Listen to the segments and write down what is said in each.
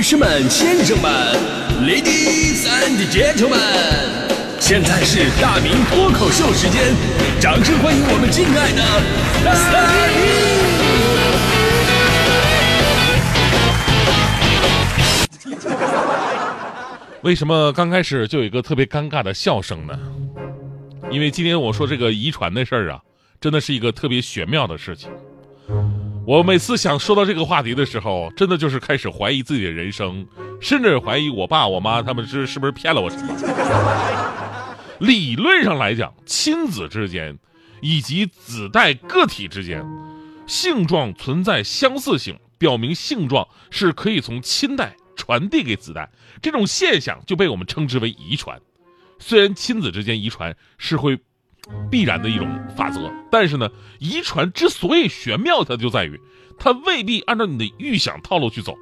女士们、先生们，Ladies and Gentlemen，现在是大明脱口秀时间，掌声欢迎我们敬爱的大明！为什么刚开始就有一个特别尴尬的笑声呢？因为今天我说这个遗传的事儿啊，真的是一个特别玄妙的事情。我每次想说到这个话题的时候，真的就是开始怀疑自己的人生，甚至怀疑我爸我妈他们是是不是骗了我什么。理论上来讲，亲子之间以及子代个体之间，性状存在相似性，表明性状是可以从亲代传递给子代，这种现象就被我们称之为遗传。虽然亲子之间遗传是会。必然的一种法则，但是呢，遗传之所以玄妙，它就在于它未必按照你的预想套路去走。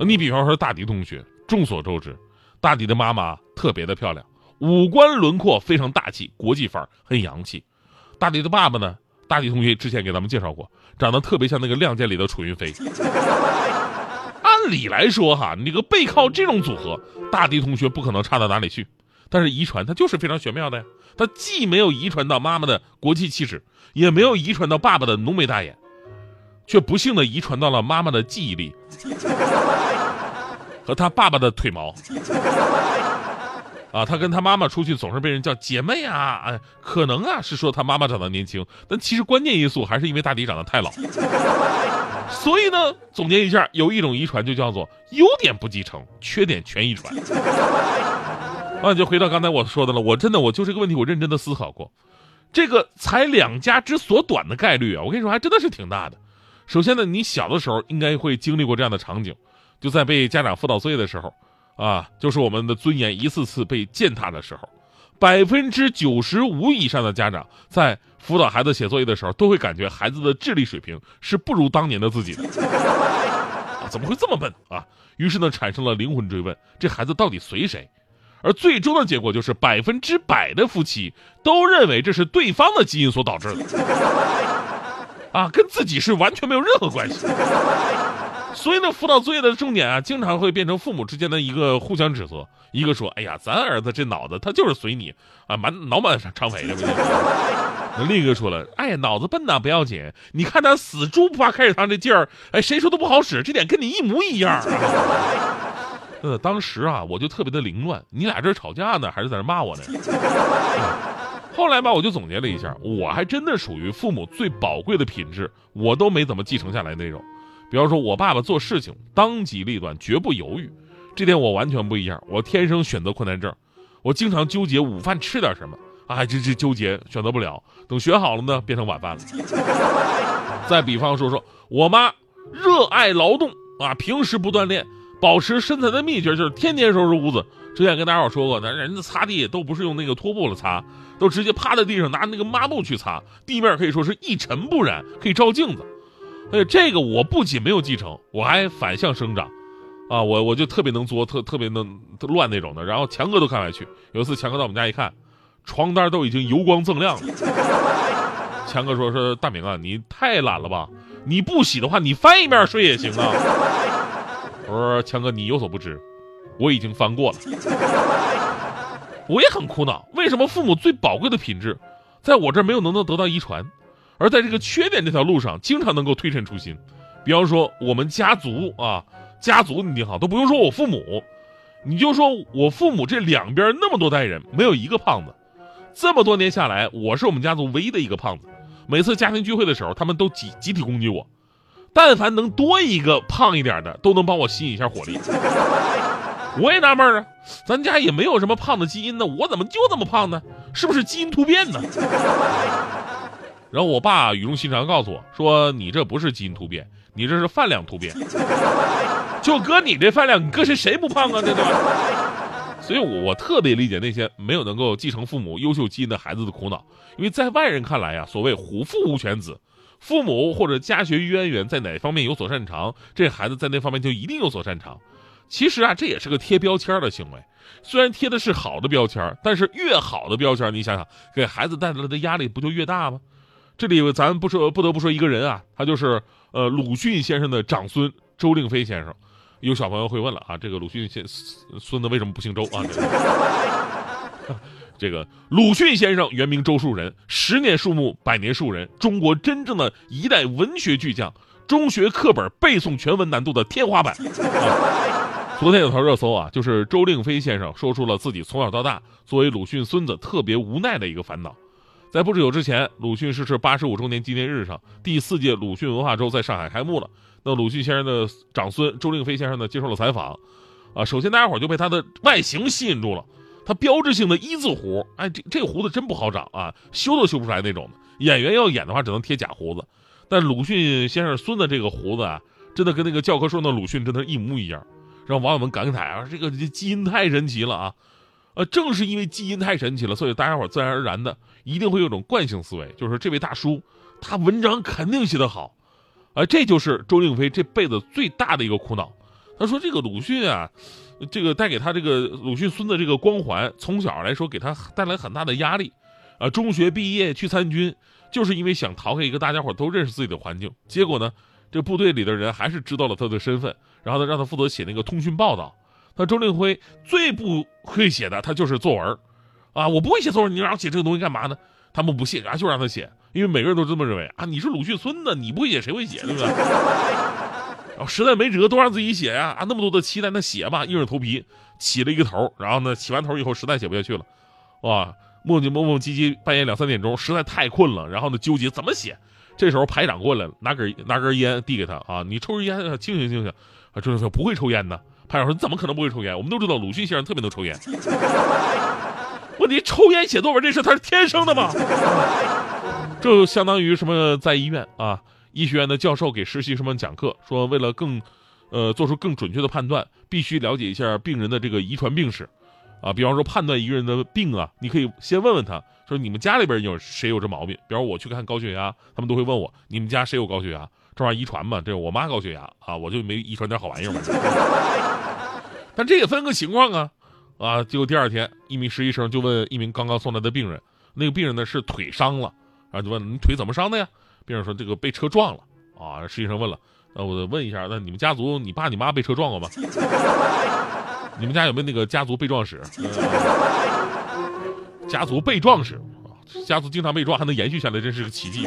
你比方说大迪同学，众所周知，大迪的妈妈特别的漂亮，五官轮廓非常大气，国际范儿很洋气。大迪的爸爸呢，大迪同学之前给咱们介绍过，长得特别像那个《亮剑》里的楚云飞。按理来说哈，你这个背靠这种组合，大迪同学不可能差到哪里去。但是遗传它就是非常玄妙的呀，它既没有遗传到妈妈的国际气质，也没有遗传到爸爸的浓眉大眼，却不幸的遗传到了妈妈的记忆力 和他爸爸的腿毛。啊，他跟他妈妈出去总是被人叫姐妹啊，哎，可能啊是说他妈妈长得年轻，但其实关键因素还是因为大迪长得太老。所以呢，总结一下，有一种遗传就叫做优点不继承，缺点全遗传。那就回到刚才我说的了，我真的我就这个问题，我认真的思考过，这个才两家之所短的概率啊，我跟你说还真的是挺大的。首先呢，你小的时候应该会经历过这样的场景，就在被家长辅导作业的时候，啊，就是我们的尊严一次次被践踏的时候，百分之九十五以上的家长在辅导孩子写作业的时候，都会感觉孩子的智力水平是不如当年的自己的，啊，怎么会这么笨啊？于是呢，产生了灵魂追问：这孩子到底随谁？而最终的结果就是百分之百的夫妻都认为这是对方的基因所导致的，啊，跟自己是完全没有任何关系。所以呢，辅导作业的重点啊，经常会变成父母之间的一个互相指责。一个说：“哎呀，咱儿子这脑子他就是随你啊，满脑满肠肥的。”那另一个说了：“哎呀，脑子笨呐不要紧，你看他死猪不怕开水烫这劲儿，哎，谁说都不好使，这点跟你一模一样。”呃，当时啊，我就特别的凌乱，你俩这吵架呢，还是在这骂我呢？后来吧，我就总结了一下，我还真的属于父母最宝贵的品质，我都没怎么继承下来那种。比方说，我爸爸做事情当机立断，绝不犹豫，这点我完全不一样。我天生选择困难症，我经常纠结午饭吃点什么，啊，这这纠结选择不了，等学好了呢，变成晚饭了。再比方说说我妈热爱劳动啊，平时不锻炼。保持身材的秘诀就是天天收拾屋子。之前跟大家伙说过，那人家擦地都不是用那个拖布了擦，都直接趴在地上拿那个抹布去擦，地面可以说是一尘不染，可以照镜子。哎，这个我不仅没有继承，我还反向生长，啊，我我就特别能作，特特别能乱那种的。然后强哥都看不下去。有一次强哥到我们家一看，床单都已经油光锃亮了。强哥说：“说大明啊，你太懒了吧？你不洗的话，你翻一面睡也行啊。”我说强哥，你有所不知，我已经翻过了。我也很苦恼，为什么父母最宝贵的品质，在我这儿没有能够得到遗传，而在这个缺点这条路上，经常能够推陈出新。比方说我们家族啊，家族你听好，都不用说我父母，你就说我父母这两边那么多代人，没有一个胖子。这么多年下来，我是我们家族唯一的一个胖子。每次家庭聚会的时候，他们都集集体攻击我。但凡能多一个胖一点的，都能帮我吸引一下火力。我也纳闷啊，咱家也没有什么胖的基因呢，我怎么就这么胖呢？是不是基因突变呢？然后我爸语重心长告诉我说：“你这不是基因突变，你这是饭量突变。就搁你这饭量，搁谁谁不胖啊？这对吧？所以，我我特别理解那些没有能够继承父母优秀基因的孩子的苦恼，因为在外人看来呀，所谓虎父无犬子。”父母或者家学渊源在哪方面有所擅长，这孩子在那方面就一定有所擅长。其实啊，这也是个贴标签的行为。虽然贴的是好的标签，但是越好的标签，你想想，给孩子带来的压力不就越大吗？这里咱不说，不得不说一个人啊，他就是呃鲁迅先生的长孙周令飞先生。有小朋友会问了啊，这个鲁迅先孙子为什么不姓周啊？这个鲁迅先生原名周树人，十年树木，百年树人，中国真正的一代文学巨匠，中学课本背诵全文难度的天花板。啊、昨天有条热搜啊，就是周令飞先生说出了自己从小到大作为鲁迅孙子特别无奈的一个烦恼。在不久之前，鲁迅逝世八十五周年纪念日上，第四届鲁迅文化周在上海开幕了。那鲁迅先生的长孙周令飞先生呢接受了采访，啊，首先大家伙就被他的外形吸引住了，他标志性的一字胡，哎，这这个胡子真不好长啊，修都修不出来那种的。演员要演的话，只能贴假胡子。但鲁迅先生孙子这个胡子啊，真的跟那个教科书上的鲁迅真的是一模一样，让网友们感慨啊，这个基因太神奇了啊！呃，正是因为基因太神奇了，所以大家伙自然而然的一定会有种惯性思维，就是这位大叔他文章肯定写得好。啊，这就是周令飞这辈子最大的一个苦恼。他说：“这个鲁迅啊，这个带给他这个鲁迅孙子这个光环，从小来说给他带来很大的压力。啊，中学毕业去参军，就是因为想逃开一个大家伙都认识自己的环境。结果呢，这部队里的人还是知道了他的身份，然后呢，让他负责写那个通讯报道。他周令辉最不会写的，他就是作文。啊，我不会写作文，你让我写这个东西干嘛呢？他们不信，然后就让他写。”因为每个人都这么认为啊，你是鲁迅孙子，你不会写谁会写，对不对？然后实在没辙，都让自己写呀啊，那么多的期待，那写吧，硬着头皮起了一个头，然后呢，起完头以后实在写不下去了，哇，磨叽磨磨唧唧，半夜两三点钟，实在太困了，然后呢，纠结怎么写。这时候排长过来了，拿根拿根烟递给他啊，你抽根烟，清醒清醒。啊，周说不会抽烟呢。排长说你怎么可能不会抽烟？我们都知道鲁迅先生特别能抽烟。问题抽烟写作文这事他是天生的吗？就相当于什么？在医院啊，医学院的教授给实习生们讲课，说为了更，呃，做出更准确的判断，必须了解一下病人的这个遗传病史，啊，比方说判断一个人的病啊，你可以先问问他，说你们家里边有谁有这毛病？比方我去看高血压，他们都会问我，你们家谁有高血压？这玩意儿遗传嘛？这我妈高血压啊，我就没遗传点好玩意儿吗？但这也分个情况啊，啊，结果第二天，一名实习生就问一名刚刚送来的病人，那个病人呢是腿伤了。然后就问你腿怎么伤的呀？病人说这个被车撞了啊。实习生问了，那我问一下，那你们家族你爸你妈被车撞过吗？你们家有没有那个家族被撞史？家族被撞史，家族经常被撞还能延续下来，真是个奇迹。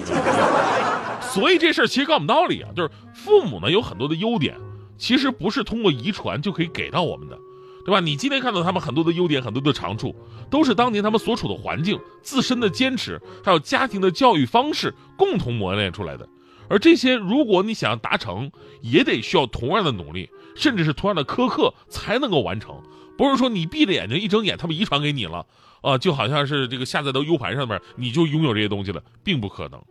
所以这事儿其实告诉我们道理啊，就是父母呢有很多的优点，其实不是通过遗传就可以给到我们的。对吧？你今天看到他们很多的优点，很多的长处，都是当年他们所处的环境、自身的坚持，还有家庭的教育方式共同磨练出来的。而这些，如果你想要达成，也得需要同样的努力，甚至是同样的苛刻才能够完成。不是说你闭着眼睛一睁眼，他们遗传给你了啊，就好像是这个下载到 U 盘上面，你就拥有这些东西了，并不可能。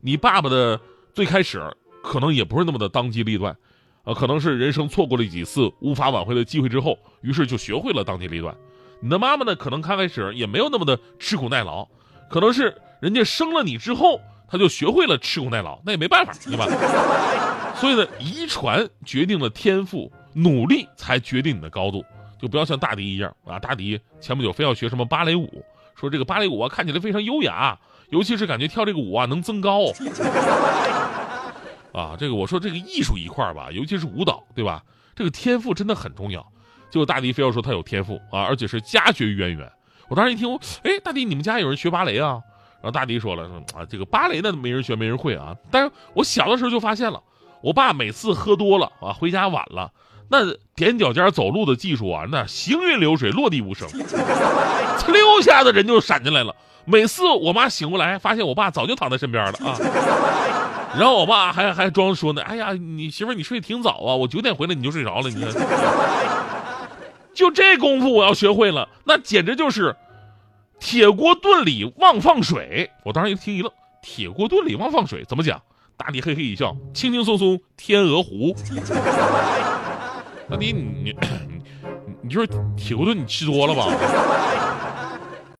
你爸爸的最开始可能也不是那么的当机立断。啊，可能是人生错过了几次无法挽回的机会之后，于是就学会了当机立断。你的妈妈呢，可能刚开始也没有那么的吃苦耐劳，可能是人家生了你之后，他就学会了吃苦耐劳，那也没办法，对吧？所以呢，遗传决定了天赋，努力才决定你的高度。就不要像大迪一样啊，大迪前不久非要学什么芭蕾舞，说这个芭蕾舞啊看起来非常优雅，尤其是感觉跳这个舞啊能增高。啊，这个我说这个艺术一块吧，尤其是舞蹈，对吧？这个天赋真的很重要。结果大迪非要说他有天赋啊，而且是家学渊源。我当时一听，哎，大迪，你们家有人学芭蕾啊？然后大迪说了，说啊，这个芭蕾呢没人学，没人会啊。但是我小的时候就发现了，我爸每次喝多了啊，回家晚了，那踮脚尖走路的技术啊，那行云流水，落地无声，呲 溜下的人就闪进来了。每次我妈醒过来，发现我爸早就躺在身边了啊。然后我爸还还装说呢，哎呀，你媳妇你睡挺早啊，我九点回来你就睡着了，你看，就这功夫我要学会了，那简直就是铁锅炖里忘放水。我当时一听一愣，铁锅炖里忘放水怎么讲？大弟嘿嘿一笑，轻轻松松天鹅湖。大弟你你你就是铁锅炖你吃多了吧？